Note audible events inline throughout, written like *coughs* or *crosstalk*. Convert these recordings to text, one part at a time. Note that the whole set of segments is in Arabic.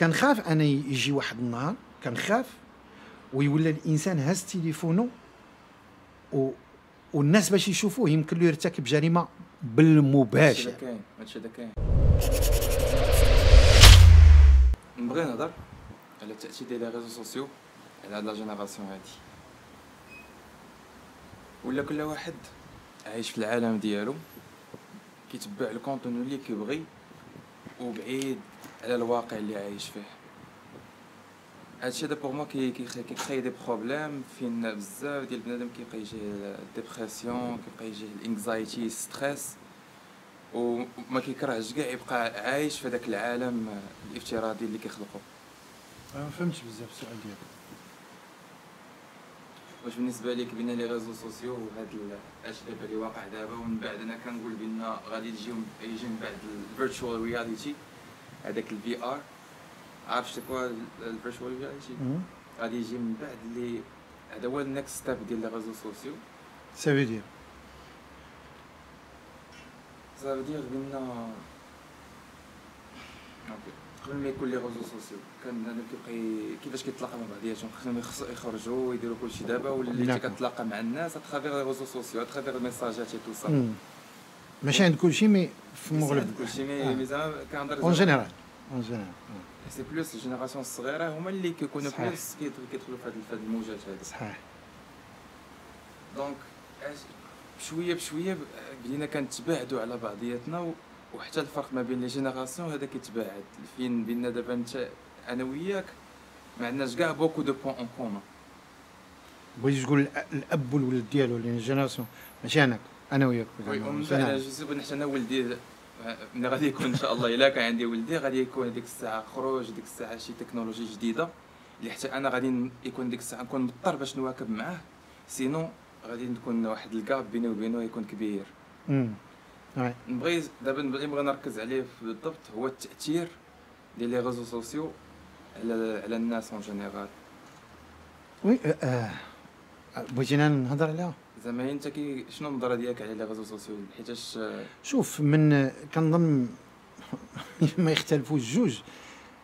كنخاف أنا يجي واحد النهار كنخاف ويولى الإنسان هاز تليفونه و والناس باش يشوفوه يمكن له يرتكب جريمة بالمباشر. كاين هادشي اللي كاين. نبغي نهضر على التاثير ديال les réseaux sociaux على هاد la génération هادي. ولا كل واحد عايش في العالم ديالو كيتبع ال contenu اللي كيبغي وبعيد على الواقع اللي عايش فيه. هادشي هذا pour moi كي كي- كي créer des problèmes فين بزاف ديال بنادم كيبقى يجيه ال dépression كيبقى يجيه ال anxiety stress وما كيكرهش كاع يبقى عايش في هذاك العالم الافتراضي اللي كيخلقو. أنا ما فهمتش بزاف السؤال ديالك. واش بالنسبة ليك بين les réseaux sociaux وهاد الاشياء اللي واقع دابا ومن بعد أنا كنقول بان غادي يجيو يجي من بعد ال virtual reality هذاك ال VR عارف شنو هو ال virtual reality. غادي يجي من بعد اللي هذا هو ال next step ديال les réseaux sociaux. Ça veut dire. Ça veut dire بان قبل ما يكون les réseaux sociaux كان بنادم كيبقى كيفاش كيتلاقى مع بعضياتهم؟ خصهم يخرجوا ويديروا كلشي دابا وليتي نعم. كتلاقى مع الناس à travers les réseaux sociaux à travers الميساجات et tout ça. ماشي عند كل شيء mais في المغرب كلشي. mais زعما كنهضر en général en général c'est plus ال génération الصغيره هما اللي كيكونوا. plus كيدخلوا في هاد الموجات هادي صحيح donc بشويه بشويه بدينا كنتباعدوا على بعضياتنا وحتى الفرق ما بين les générations هذا كيتباعد فين بينا دابا انت أنا وياك ما عندناش كاع beaucoup de points en commun بغيتي تقول الاب والولد ديالو اللي ال génération ماشي أنا أنا وياك. ومن بعد c'est حتى أنا ولدي ملي غادي يكون إن شاء الله إلا كان عندي ولدي غادي يكون ديك الساعة خروج ديك الساعة شي تكنولوجي جديدة اللي حتى أنا غادي يكون ديك الساعة نكون مضطر باش نواكب معاه sinon غادي تكون واحد ال gap بيني وبينه يكون كبير مم. oui. نبغي دابا اللي نبغي نركز عليه بالضبط هو التأثير ديال les réseaux sociaux على على الناس en général oui آه، آه. بغيتينا نهضر عليها. زعما انت كي شنو النظرة ديالك على les réseaux sociaux حيتاش شوف من كنظن *laughs* ما يختلفوش الجوج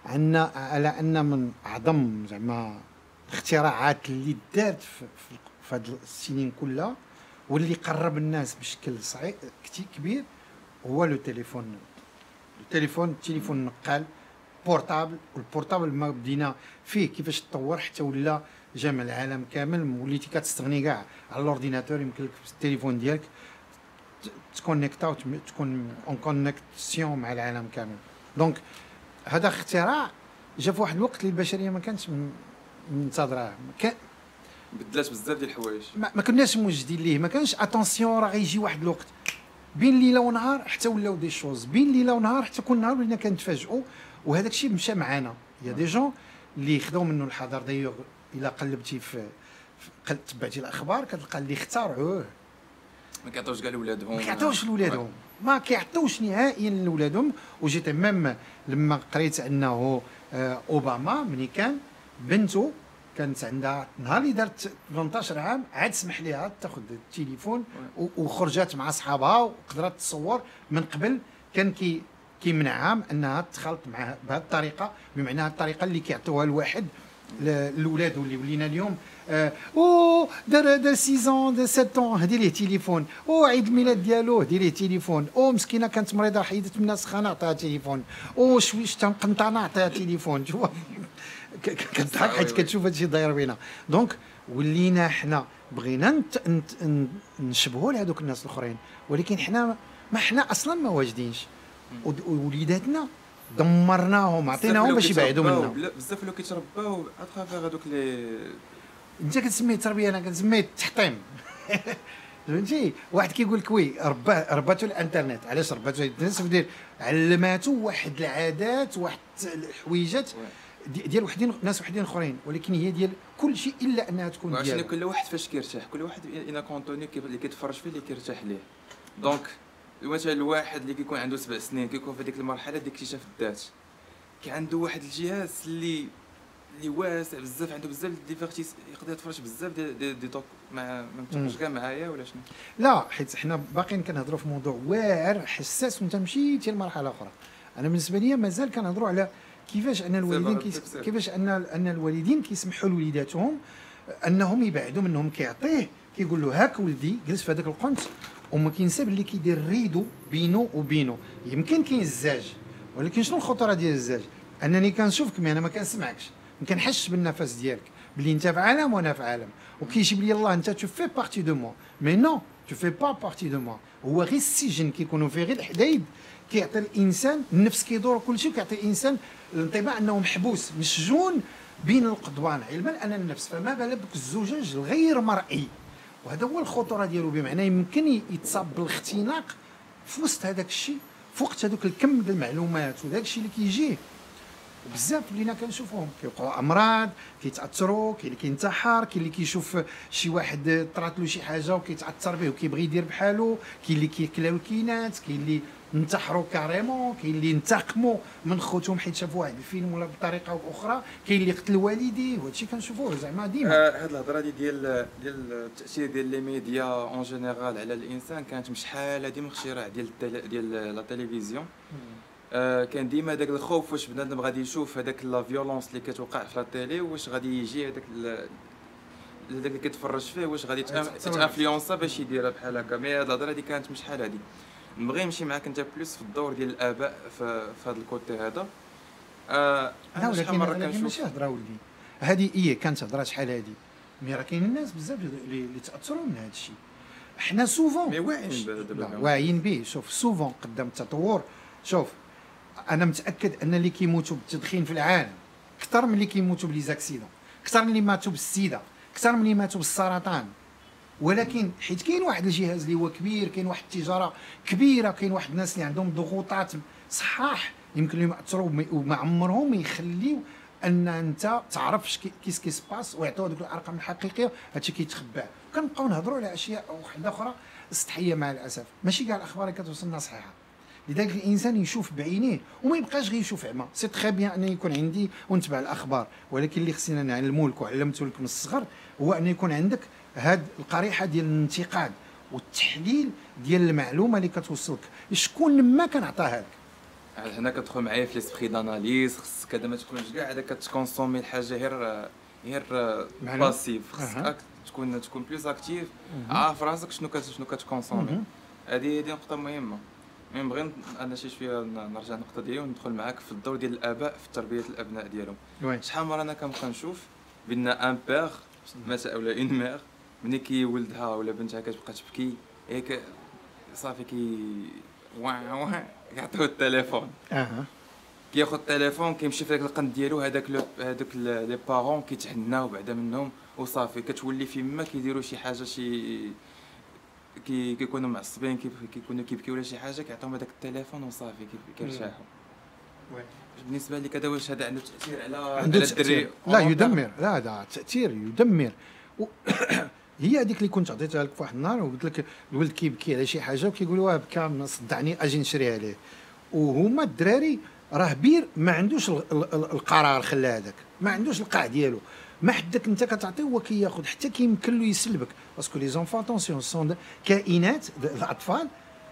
عندنا على أن من أعظم زعما الاختراعات اللي دارت في هاد السنين كلها واللي قرب الناس بشكل صعيب كتير كبير هو le téléphone. التليفون التليفون النقال portable وال portable ما بدينا فيه كيفاش تطور حتى ولا جامع العالم كامل وليتي كتستغني كاع على ال ordinateur يمكن لك في التليفون ديالك تكونيكتا تكون en connexion مع العالم كامل. donc هذا اختراع جا في واحد الوقت اللي البشرية ما كانتش منتظراه. كان بدلات بزاف ديال الحوايج. ما, ما كناش موجدين ليه ما كانش attention راه غيجي واحد الوقت. بين ليلة ونهار حتى ولاو des choses. بين ليلة ونهار حتى كل نهار ولينا كنتفاجئوا وهذاك الشيء مشى معانا. y a des gens اللي خداو منه الحذر دايوغ إلا قلبتي في تبعتي الأخبار كتلقى اللي اخترعوه. ما كيعطيوش كاع لولادهم. ما كيعطيوش لولادهم. ما كيعطيوش نهائيا لولادهم. وجيت même لما قريت أنه آه، أوباما ملي كان بنته كانت عندها نهار اللي دارت 18 عام عاد سمح لها تاخذ التليفون وخرجت مع صحابها وقدرت تصور من قبل كان كي كيمنعها من أنها تخلط معها بهذه الطريقة بمعنى الطريقة اللي كيعطوها الواحد الاولاد واللي ولينا اليوم آه، أو دار دار 6 دار 7 هدي ليه تليفون أو عيد الميلاد ديالو هدي ليه تليفون أو مسكينه كانت مريضه حيدت منها سخانه عطاها تليفون أو شويش قنطانه عطاها تليفون شوف كتضحك حيت كتشوف هادشي داير بينا donc ولينا حنا بغينا نشبهوا لهذوك الناس الاخرين ولكن حنا ما حنا أصلا ما واجدينش ود- وليداتنا دمرناهم عطيناهم باش يبعدوا منا بزاف اللي كيترباو à travers هذوك لي أنت كتسميه التربيه أنا كنسميه التحطيم *laughs* فهمتي؟ واحد كيقول لك oui رباه رباتو الإنترنت. علاش رباتو الإنترنت؟ دير علماتو واحد العادات واحد الحويجات دي- ديال وحدين ناس وحدين أخرين. ولكن هي ديال كل شيء إلا أنها تكون ديالو كل واحد فاش كيرتاح. كل واحد أنا contenu اللي كيتفرج فيه اللي كيرتاح ليه. donc مثلا الواحد اللي كيكون عنده سبع سنين كيكون في ديك المرحلة ديال اكتشاف الذات. كي عنده واحد الجهاز اللي اللي واسع بزاف عنده بزاف ديال ال diversité يقدر يتفرج بزاف ديال ديال دي توك ما ما متفقش كاع معايا ولا شنو. لا حيت حنا باقيين كنهضروا في موضوع واعر حساس وانت مشيتي لمرحلة أخرى. أنا بالنسبة لي مازال كنهضروا على كيفاش أن الوالدين كيس... كيفاش أن أن الوالدين كيسمحوا لوليداتهم أنهم يبعدوا منهم كيعطيه كيقول له هاك ولدي جلس في هذاك القنت وما كينسى باللي كيدير rideau بينه وبينه يمكن كاين الزاج ولكن شنو الخطورة ديال الزاج؟ أنني كنشوفك mais أنا ما كنسمعكش. ما كنحسش بالنفس ديالك بلي أنت في عالم وأنا في عالم. وكيجيب لي الله أنت tu fais partie de moi mais non tu fais pas partie de moi هو غير السجن كيكونوا فيه غير الحدايد كيعطي الإنسان النفس كيدور كل شيء كيعطي الإنسان الانطباع أنه محبوس مسجون بين القضبان علما أن النفس فما بال بك الزجاج الغير مرئي. وهذا هو الخطورة ديالو. بمعنى يمكن يتصاب بالاختناق في وسط هذاك الشيء في وقت هذوك الكم ديال المعلومات وذاك الشيء اللي كيجيه بزاف اللي كنشوفوهم كيوقعوا أمراض كيتاثروا كاين اللي كينتحر كاين اللي كيشوف شي واحد طرات له شي حاجة وكيتاثر به وكيبغي يدير بحالو كاين اللي كيكلاو الكينات كاين اللي انتحروا carrément كاين اللي انتقموا من خوتهم حيت شافوا واحد الفيلم ولا بطريقة أو أخرى كاين اللي قتل والديه وهذا الشيء كنشوفوه زعما ديما. هاد الهضرة دي ديال ديال التأثير ديال les médias en général على الإنسان كانت من شحال هادي من اختراع ديال ديال la télévision آه كان ديما داك الخوف واش بنادم غادي يشوف هذاك la violence اللي كتوقع في la télé واش غادي يجي هذاك داك اللي كيتفرج فيه؟ واش غادي ت influença باش يديرها بحال هكا؟ mais هاد الهضرة هادي كانت من شحال هادي. نبغي نمشي معاك أنت plus في الدور ديال الآباء في, في هذا ال côté هذا. آه لا ولكن مرة ماشي هضرة ولدي. هذه هي كانت هضرة شحال هذه mais راه كاين الناس بزاف اللي تأثروا من هذا الشيء. حنا سوفون واعيين واعيين به. شوف سوفون قدام التطور. شوف أنا متأكد أن اللي كيموتوا بالتدخين في العالم أكثر من اللي كيموتوا بلي زاكسيدون أكثر من اللي ماتوا بالسيدة أكثر من اللي ماتوا بالسرطان. ولكن حيت كاين واحد الجهاز اللي هو كبير كاين واحد التجارة كبيرة كاين واحد الناس اللي عندهم ضغوطات صحاح يمكن لهم يأثروا وما عمرهم يخليو أن أنت تعرف qu'est-ce qui se passe ويعطيو هذوك الأرقام الحقيقية هادشي كيتخبى. كنبقاو نهضروا على أشياء وحده أخرى سطحيه مع الأسف. ماشي كاع الأخبار كتوصلنا صحيحة. لذلك الإنسان يشوف بعينيه وما يبقاش غير يشوف أما c'est très bien أن يكون عندي ونتبع الأخبار. ولكن اللي خصنا نعلمو لك وعلمته لك من الصغر هو أن يكون عندك هاد القريحة ديال الانتقاد والتحليل ديال المعلومة اللي كتوصلك. شكون ما كنعطيها لك؟ هنا كتدخل معايا في l'esprit d'analyse خصك هذا ما تكونش كاع هذا كت consommer الحاجة غير غير passif خصك تكون تكون plus actif عارف راسك شنو شنو كت consommer. هذه هذه نقطة مهمة. نبغي أنا شي شوية نرجع النقطه ديالي وندخل معاك في الدور ديال الآباء في تربية الأبناء ديالهم. شحال مرة أنا كنبقى نشوف بأن un père مثلا ولا une mère ملي كيولدها ولا بنتها كتبقى تبكي هيك صافي كي واه واه يعطيو التليفون. أها. كياخذ التليفون كيمشي في ذاك القنت ديالو هذاك هذوك les parents كيتهناو بعدا منهم وصافي كتولي فيما كيديروا شي حاجة شي كي كيكونوا معصبين كيكونوا كيبكيو ولا شي حاجة كيعطيهم هذاك التليفون وصافي كيرتاحوا بالنسبة لك هذا واش هذا؟ عنده تأثير على عنده على الدري؟ لا يدمر. لا هذا تأثير يدمر. و... *coughs* هي هذيك اللي كنت عطيتها لك في واحد النهار وقلت لك الولد كيبكي على شي حاجة وكيقول واه بكى صدعني أجي نشريها ليه وهما الدراري راه بير ما عندوش القرار خلى هذاك. ما عندوش القاع ديالو. ما حدك انت كتعطيه هو كياخذ حتى كيمكن له يسلبك. parce que les enfants attention sont كائنات الاطفال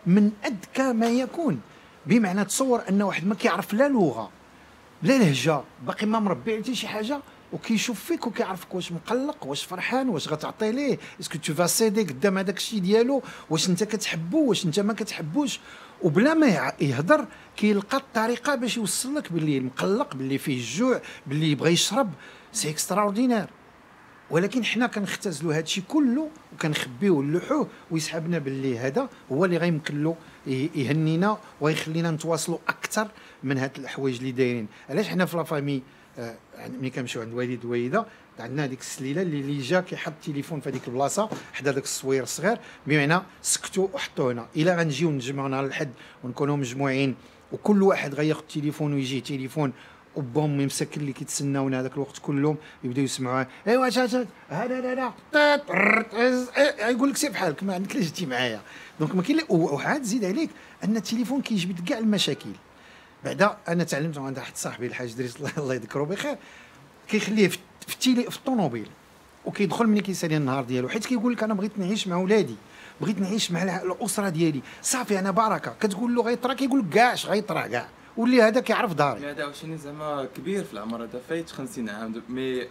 من أذكى ما يكون. بمعنى تصور أن واحد ما كيعرف لا لغة لا لهجة باقي ما مربي على شي حاجة وكيشوف فيك وكيعرفك واش مقلق واش فرحان واش غتعطي ليه. est-ce que tu vas céder قدام هذاك الشيء ديالو؟ واش انت كتحبو؟ واش انت ما كتحبوش؟ وبلا ما يهضر كيلقى الطريقة باش يوصل لك باللي مقلق باللي فيه الجوع باللي يبغى يشرب. c'est extraordinaire ولكن حنا كنختزلوا الشيء كله وكنخبيوه ونلوحوه ويسحبنا باللي هذا هو اللي غيمكن له يهنينا ويخلينا نتواصلوا أكثر من هاد الحوايج اللي دايرين. علاش حنا في لافامي آه يعني ملي كنمشيو عند والد والده عندنا هذيك السليلة اللي اللي جا كيحط التليفون في هذيك البلاصة حدا داك الصوير الصغير بمعنى سكتوا وحطوه هنا. إلا غنجيو نتجمعوا نهار الأحد ونكونوا مجموعين وكل واحد غياخذ التليفون ويجي تليفون وبهم مسكن اللي كيتسناونا هذاك الوقت كلهم يبداو يسمعوا أيوا هذا هذا هذا. يقول لك سير بحالك ما عندك لا جيتي معايا. donc ما كاين وعاد زيد عليك أن التليفون كيجبد كاع المشاكل. بعدا أنا تعلمت عند واحد صاحبي الحاج دريس الله يذكره بخير كيخليه في ال télé في الطوموبيل وكيدخل ملي كيسالي النهار ديالو حيت كيقول لك أنا بغيت نعيش مع ولادي بغيت نعيش مع الأسرة ديالي صافي أنا بركه كتقول له غيطرا كيقول لك كاع غيطرا كاع. واللي هذا كيعرف داري. هذا عاوتاني زعما كبير في العمر هذا فايت 50 عام mais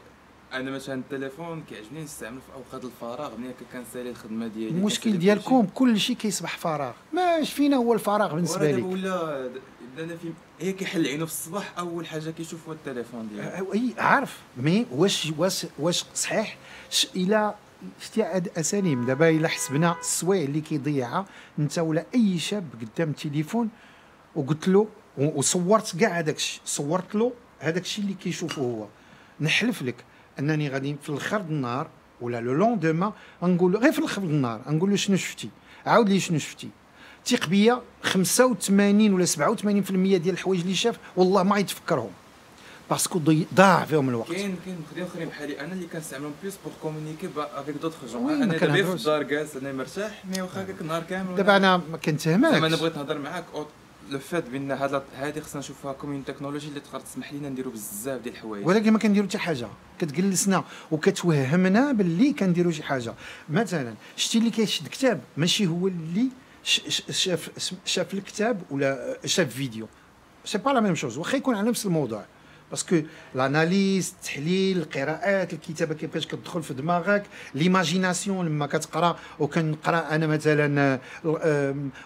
أنا مثلا التليفون كيعجبني نستعمل في أوقات الفراغ ملي كنسالي الخدمة ديالي المشكل ديالكم كل شيء كيصبح فراغ. ماش فينا هو الفراغ. بالنسبة لك. ولا بدانا في هي كيحل عينو في الصباح أول حاجة كيشوف هو التليفون ديالو. أي عارف. مي واش واش واش صحيح؟ إلى شتي عاد اساليب دابا الا حسبنا السوايع اللي كيضيعها انت ولا أي شاب قدام التليفون وقلت له وصورت كاع هذاك الشيء. صورت له هذاك الشيء اللي كيشوفه هو. نحلف لك أنني غادي في الآخر النهار ولا le lendemain غنقول له غير في الآخر النهار غنقول له شنو شفتي؟ عاود لي شنو شفتي؟ ثيق بيا 85 ولا 87% ديال الحوايج اللي شاف والله ما يتفكرهم. parce que ضاع فيهم الوقت. كاين كاين مخدين اخرين بحالي. أنا اللي كنستعملهم plus pour communiquer avec d'autres gens أنا دابا في. الدار جالس أنا مرتاح mais واخا هكاك النهار كامل دابا أنا ما كنتهمكش. زعما أنا بغيت نهضر معاك. لو فات بان هذه خصنا نشوفها comme une technologie اللي تقدر تسمح لينا نديرو بزاف ديال الحوايج. ولكن ما كنديرو حتى حاجة. كتجلسنا وكتوهمنا باللي كنديرو شي حاجة. مثلا شتي اللي كيشد كتاب ماشي هو اللي شاف شاف الكتاب ولا شاف فيديو. c'est pas la même chose واخا يكون على نفس الموضوع. parce que l'analyse التحليل القراءات الكتابه كيفاش كتدخل في دماغك l'imagination لما كتقرا وكنقرا أنا مثلا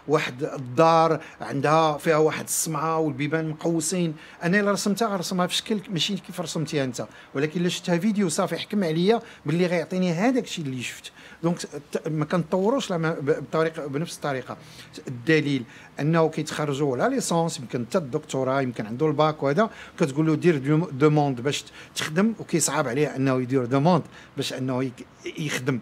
واحد الدار عندها فيها واحد السمعه والبيبان مقوسين أنا الا رسمتها غنرسمها في شكل ماشي كيف رسمتيها انت ولكن الا شفتها فيديو صافي حكم عليا باللي غيعطيني هذاك الشيء اللي شفت donc ما كنطوروش بطريقه بنفس الطريقة الدليل انه كيتخرجوا la licence يمكن حتى الدكتوراه يمكن عنده الباك وهذا. كتقول له دير de- demande باش تخدم وكيصعب عليه أنه يدير demande باش أنه يخدم.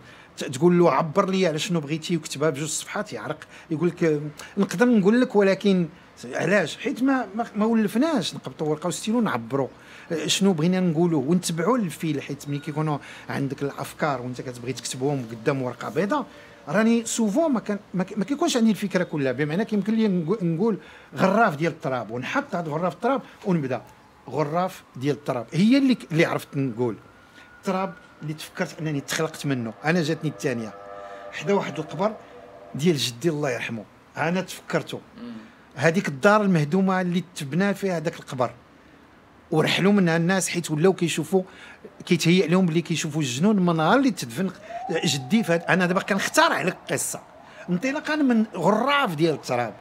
تقول له عبر لي على شنو بغيتي وكتبها بجوج صفحات يعرق يقول لك نقدر نقول لك ولكن علاش؟ حيت ما ما, ولفناش نقبطوا ورقة وستيلو نعبروا آه، شنو بغينا نقولوا ونتبعوا le fil حيت ملي كيكونوا عندك الأفكار وانت كتبغي تكتبهم قدام ورقة بيضاء راني souvent ما كان ما كيكونش عندي الفكرة كلها. بمعنى كيمكن لي نقو- نقول غراف ديال التراب ونحط هذا الغراف التراب ونبدأ. غراف ديال التراب. هي اللي اللي عرفت نقول. التراب اللي تفكرت أنني تخلقت منه. أنا جاتني الثانية. حدا واحد القبر ديال جدي الله يرحمه. أنا تفكرته. هذيك الدار المهدومة اللي تبنى فيها هذاك القبر. ورحلوا منها الناس حيت ولاو كيشوفوا كيتهيأ لهم بلي كيشوفوا الجنون من نهار اللي تدفن جدي فهاد أنا دابا كنخترع لك قصة. انطلاقا من غراف ديال التراب.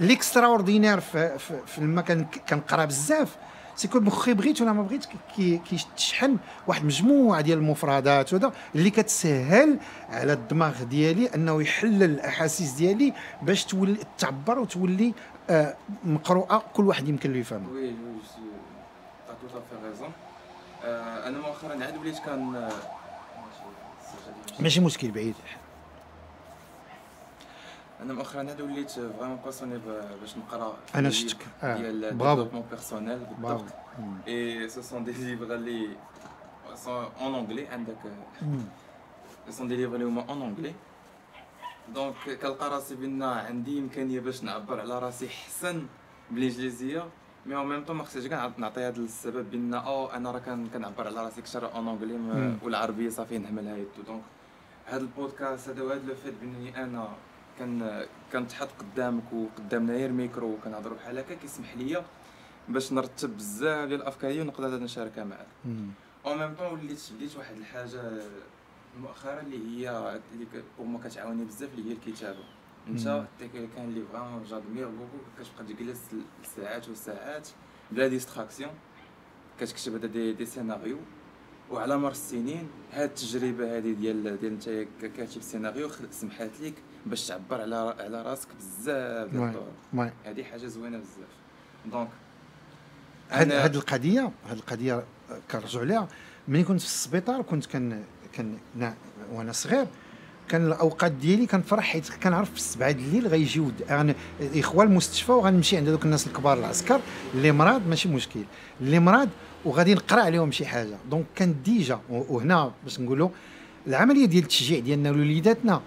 l'extraordinaire في, في, في لما كنقرا بزاف. سيكون مخي بغيت ولا ما بغيت كي- كيشحن واحد مجموعة ديال المفردات وهذا اللي كتسهل على الدماغ ديالي أنه يحلل الأحاسيس ديالي باش تولي تعبر وتولي آه مقروءة كل واحد يمكن له يفهمها. وي وي تو في ريزون أنا مؤخرا عاد وليت كان ماشي مشكل بعيد. أنا مؤخرا عاد وليت فريمون باسوني باش نقرا لي شفتك. ديال برافو. ديفلوبمون بيرسونيل برافو بالضبط اي سو سون دي ليفر اللي sont en anglais عندك مم. sont des livres اللي هما en anglais donc كنلقى راسي بان عندي امكانيه باش نعبر على راسي احسن بالانجليزيه mais en même temps ما خصنيش كاع نعطي هذا السبب بان أو أنا راه كنعبر على راسي أكثر اون مم. والعربية صافي نهملها يدو donc هذا البودكاست هذا وهذا لو فات بانني أنا كان كنتحط قدامك وقدامنا غير ميكرو وكنهضروا بحال هكا كيسمح ليا باش نرتب بزاف ديال الافكار ونقدر نشاركها معاك. en même temps وليت بديت واحد الحاجة مؤخرا اللي هي اللي pour moi كتعاوني بزاف اللي هي الكتابة. أنت كان اللي vraiment j'admire beaucoup كتبقى تجلس ساعات وساعات بلا distraction كتكتب هذا des, des scénarios وعلى مر السنين هاد التجربة هذه ديال ديال انت كاتب سيناريو سمحات لك باش تعبر على على راسك بزاف ديال oui. هذه حاجة زوينة بزاف. دونك هاد هاد القضية هاد القضية كنرجعوا ليها. ملي كنت في السبيطار كنت كان كان نا- وأنا صغير كان الأوقات ديالي كنفرح حيت كنعرف في السبعة د الليل غيجيو د- غن- الاخوه المستشفى وغنمشي عند دوك الناس الكبار العسكر. اللي مرض ماشي مشكل. اللي مرض وغادي نقرأ عليهم شي حاجة. donc كان déjà وهنا باش نقولوا العملية ديال التشجيع ديالنا لوليداتنا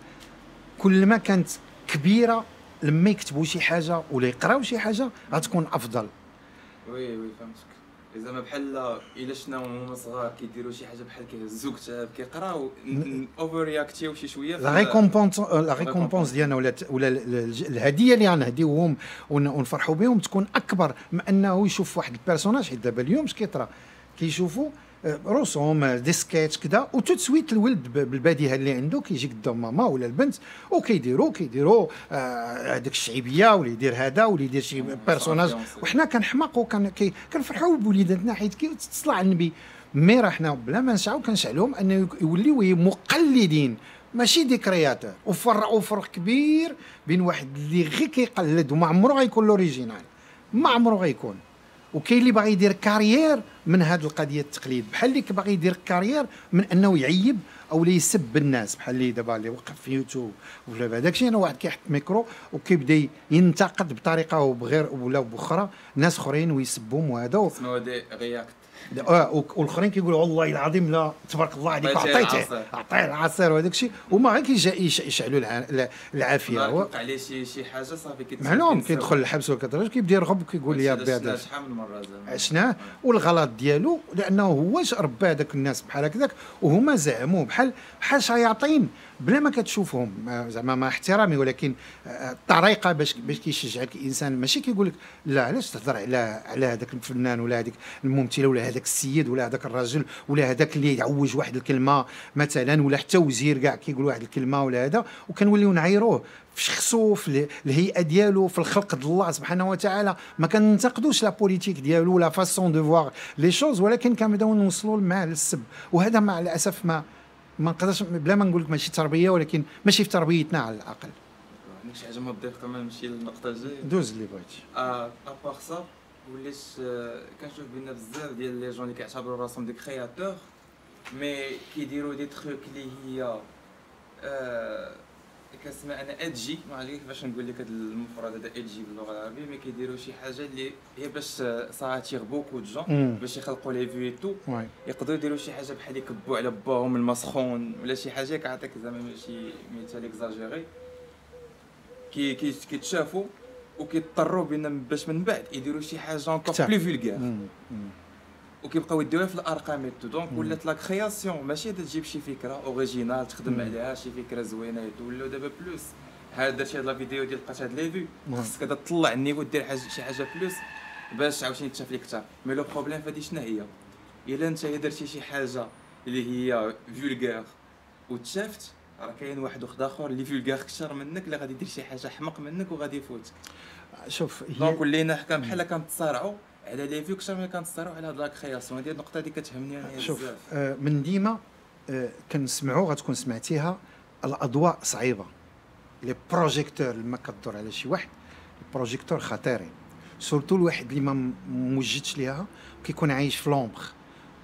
كل ما كانت كبيرة لما يكتبوا شي حاجة ولا يقراو شي حاجة غتكون أفضل. oui oui فهمتك. زعما بحال إلا شنا هما صغار كيديروا شي حاجة بحال كيهزوا كتاب كيقراو over react يو شي شوية لا ريكومبونس لا ريكومبونس ديالنا ولا ولا الهدية اللي غنهديوهم ونفرحوا بهم تكون أكبر من أنه يشوف واحد ال personnage حيت دابا اليوم اش كيطرا كيشوفوا رسوم des sketchs كذا و tout de suite الولد بالبديهه اللي عنده كيجي قدام ماما ولا البنت وكيديروا كيديروا هذاك الشعيبيه ولا يدير هذا ولا يدير شي بيرسوناج وحنا كنحماقوا كنفرحوا بوليداتنا حيت كيتصل على النبي مي راه حنا بلا ما نسعوا كنسعلهم انه يوليو مقلدين ماشي دي كرياتور وفرقوا فرق كبير بين واحد اللي غير كيقلد وما عمره غيكون لوريجينال ما عمره غيكون وكاين اللي باغي يدير كارير من هذه القضية التقليد. بحال اللي باغي يدير كارير من أنه يعيب أو اللي يسب الناس. بحال اللي دابا اللي وقف في يوتيوب ولا هذاك الشيء أنا واحد كيحط ميكرو وكيبدأ ينتقد بطريقة وبغير ولا بأخرى. ناس أخرين ويسبهم وهذا اسمه react. آه والآخرين كيقولوا والله العظيم لا تبارك الله عليك عطيته عطيه العصير وهذاك الشيء. وما غير كيشعلوا العافية. وقع عليه شي شي حاجة صافي معلوم كيدخل الحبس وكذا كيبدا يرغب وكيقول يا ربي هذا شحال من مرة عشناه والغلط ديالو لأنه هو ربى هذاك الناس بحال هكذاك وهما زعموه بحال بحال شياطين. بلا ما كتشوفهم. زعما مع احترامي ولكن الطريقة باش باش كيشجعك الإنسان. ماشي كيقول لك لا علاش تهضر على على هذاك الفنان ولا هذيك الممثلة ولا هذاك السيد ولا هذاك الرجل ولا هذاك اللي يعوج واحد الكلمة مثلا ولا حتى وزير كاع كيقول واحد الكلمة ولا هذا وكنوليو نعايروه في شخصو في الهيئة ديالو في الخلق ديال الله سبحانه وتعالى. ما كننتقدوش la politique ديالو la façon de voir les choses ولكن كنبداو نوصلوا معاه للسب وهذا مع الأسف ما ما نقدرش بلا ما نقول لك ماشي تربية ولكن ماشي في تربيتنا على الأقل. عندك شي حاجة ما تضيف قبل نمشي للنقطه الجاية. دوز اللي بغيتي. آه à part ça وليت كنشوف بينا بزاف ديال les jeunes اللي كيعتبروا راسهم des créateurs mais كيديروا دي تخوك اللي هي آه كنسمع أنا ادجي ما عرفتش كيفاش نقول لك هذا المفرد هذا ادجي باللغة العربية mais كيديروا شي حاجة اللي هي باش ساتيغ بوكو جون باش يخلقوا لي فيو تو يقدروا يديروا شي حاجة بحال يكبوا على باهم المسخون ولا شي حاجة كيعطيك زعما شي مثال اكزاجيري كي كيتشافوا وكيضطروا بان باش من بعد يديروا شي حاجة انكور بلو فولغار وكيبقاو يديوها في الأرقام دونك ولات لا كرياسيون ماشي تجيب شي فكرة اوريجينال تخدم عليها شي فكرة زوينة ولاو دابا بلوس هذا درت هاد la vidéo ديال لقيت هاد les vues خصك تطلع ال niveau دير حاجة شي حاجة plus باش عاوتاني تشاف لك أكثر mais le problème فهادي شنو هي؟ إلا أنت درتي شي حاجة اللي هي vulgaire وتشافت راه كاين واحد واحد آخر اللي vulgaire أكثر منك اللي غادي يدير شي حاجة حمق منك وغادي يفوتك. شوف donc ولينا حكا بحال كنتصارعوا على les vues أكثر من كنتصارعوا على هاد la création. هذه النقطة اللي كتهمني أنا شوف آه من ديما آه كنسمعوا غتكون سمعتيها الأضواء صعيبة. les projecteurs لما كدور على شي واحد ال projecteurs خطيرين. surtout الواحد اللي ما موجدش ليها كيكون عايش في l'ombre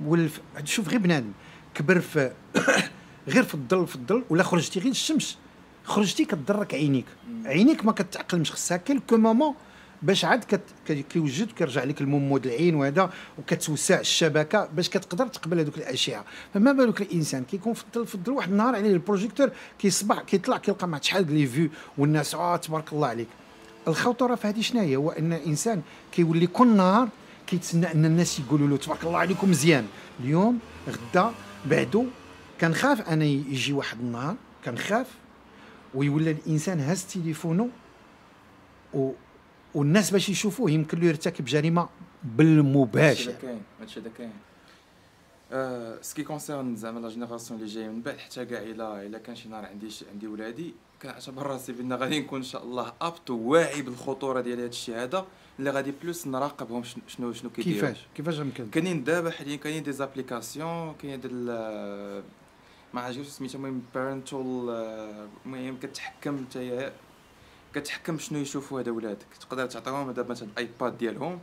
والف... شوف غير بنادم كبر في *coughs* غير في الظل في الظل ولا خرجتي غير الشمس. خرجتي كتضرك عينيك. عينيك ما كتعقلمش خصها quelques moments باش عاد كيوجد كيرجع لك الممود العين وهذا وكتوسع الشبكة باش كتقدر تقبل هذوك الاشعه فما بالك الإنسان كيكون في الظل في الظل واحد النهار عليه ال projecteur كيصبح كيطلع كيلقى مع شحال les vues والناس آه تبارك الله عليك. الخطورة في هذه شنو هي هو أن الإنسان كيولي كل نهار كيتسنى أن الناس يقولوا له تبارك الله عليكم مزيان. اليوم غدا بعدو كنخاف أنا يجي واحد النهار كنخاف ويولى الإنسان هاز تليفونه و والناس باش يشوفوه يمكن له يرتكب جريمة بالمباشر. هادشي كاين هادشي هذا كاين. ce qui concerne زعما la génération اللي جاية من بعد حتى كاع إلا إلا كان شي نهار عندي عندي ولادي كنعتبر راسي بأن غادي نكون إن شاء الله أب وواعي بالخطورة ديال هذا الشيء هذا اللي غادي plus نراقبهم شنو شنو كيديروا. كيفاش؟ كيفاش يمكن كاينين دابا حاليا كاينين des applications كاين هاد ما عرفتش سميتها المهم parental المهم كتحكم نتايا كتحكم شنو يشوفوا هذا ولادك. تقدر تعطيهم دابا مثلا الايباد ديالهم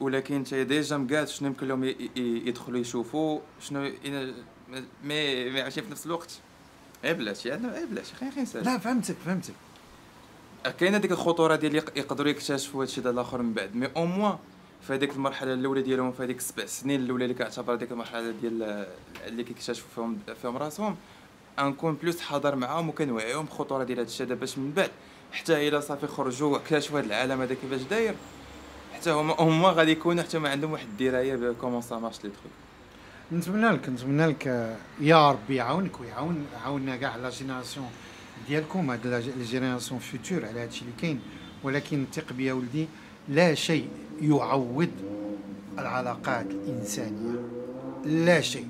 ولكن انت déjà مقاد شنو يمكن لهم يدخلوا يشوفوا شنو مي مي عرفتي في نفس الوقت. اي بلاتي أنا اي بلاتي خير خير لا فهمتك فهمتك. كاينة ديك الخطورة ديال يقدروا يكتشفوا هادشي ديال الآخر من بعد. mais au moins في هذيك المرحلة الأولى ديالهم في هذيك السبع سنين الأولى اللي كنعتبر هذيك المرحلة ديال اللي كيكتشفوا فيهم فيهم راسهم نكون plus حاضر معاهم وكنوعيهم بخطوره ديال هذا الشيء باش من بعد حتى إلى صافي خرجوا واكتشفوا هذا العالم هذا كيفاش داير. حتى هما هما غادي يكونوا حتى ما عندهم واحد الدراية ب comment ça marche les trucs نتمنى لك نتمنى لك يا ربي يعاونك ويعاون يعاوننا كاع la génération ديالكم هاد la génération future على هادشي اللي كاين. ولكن ثق بيا ولدي لا شيء يعوض العلاقات الإنسانية. لا شيء.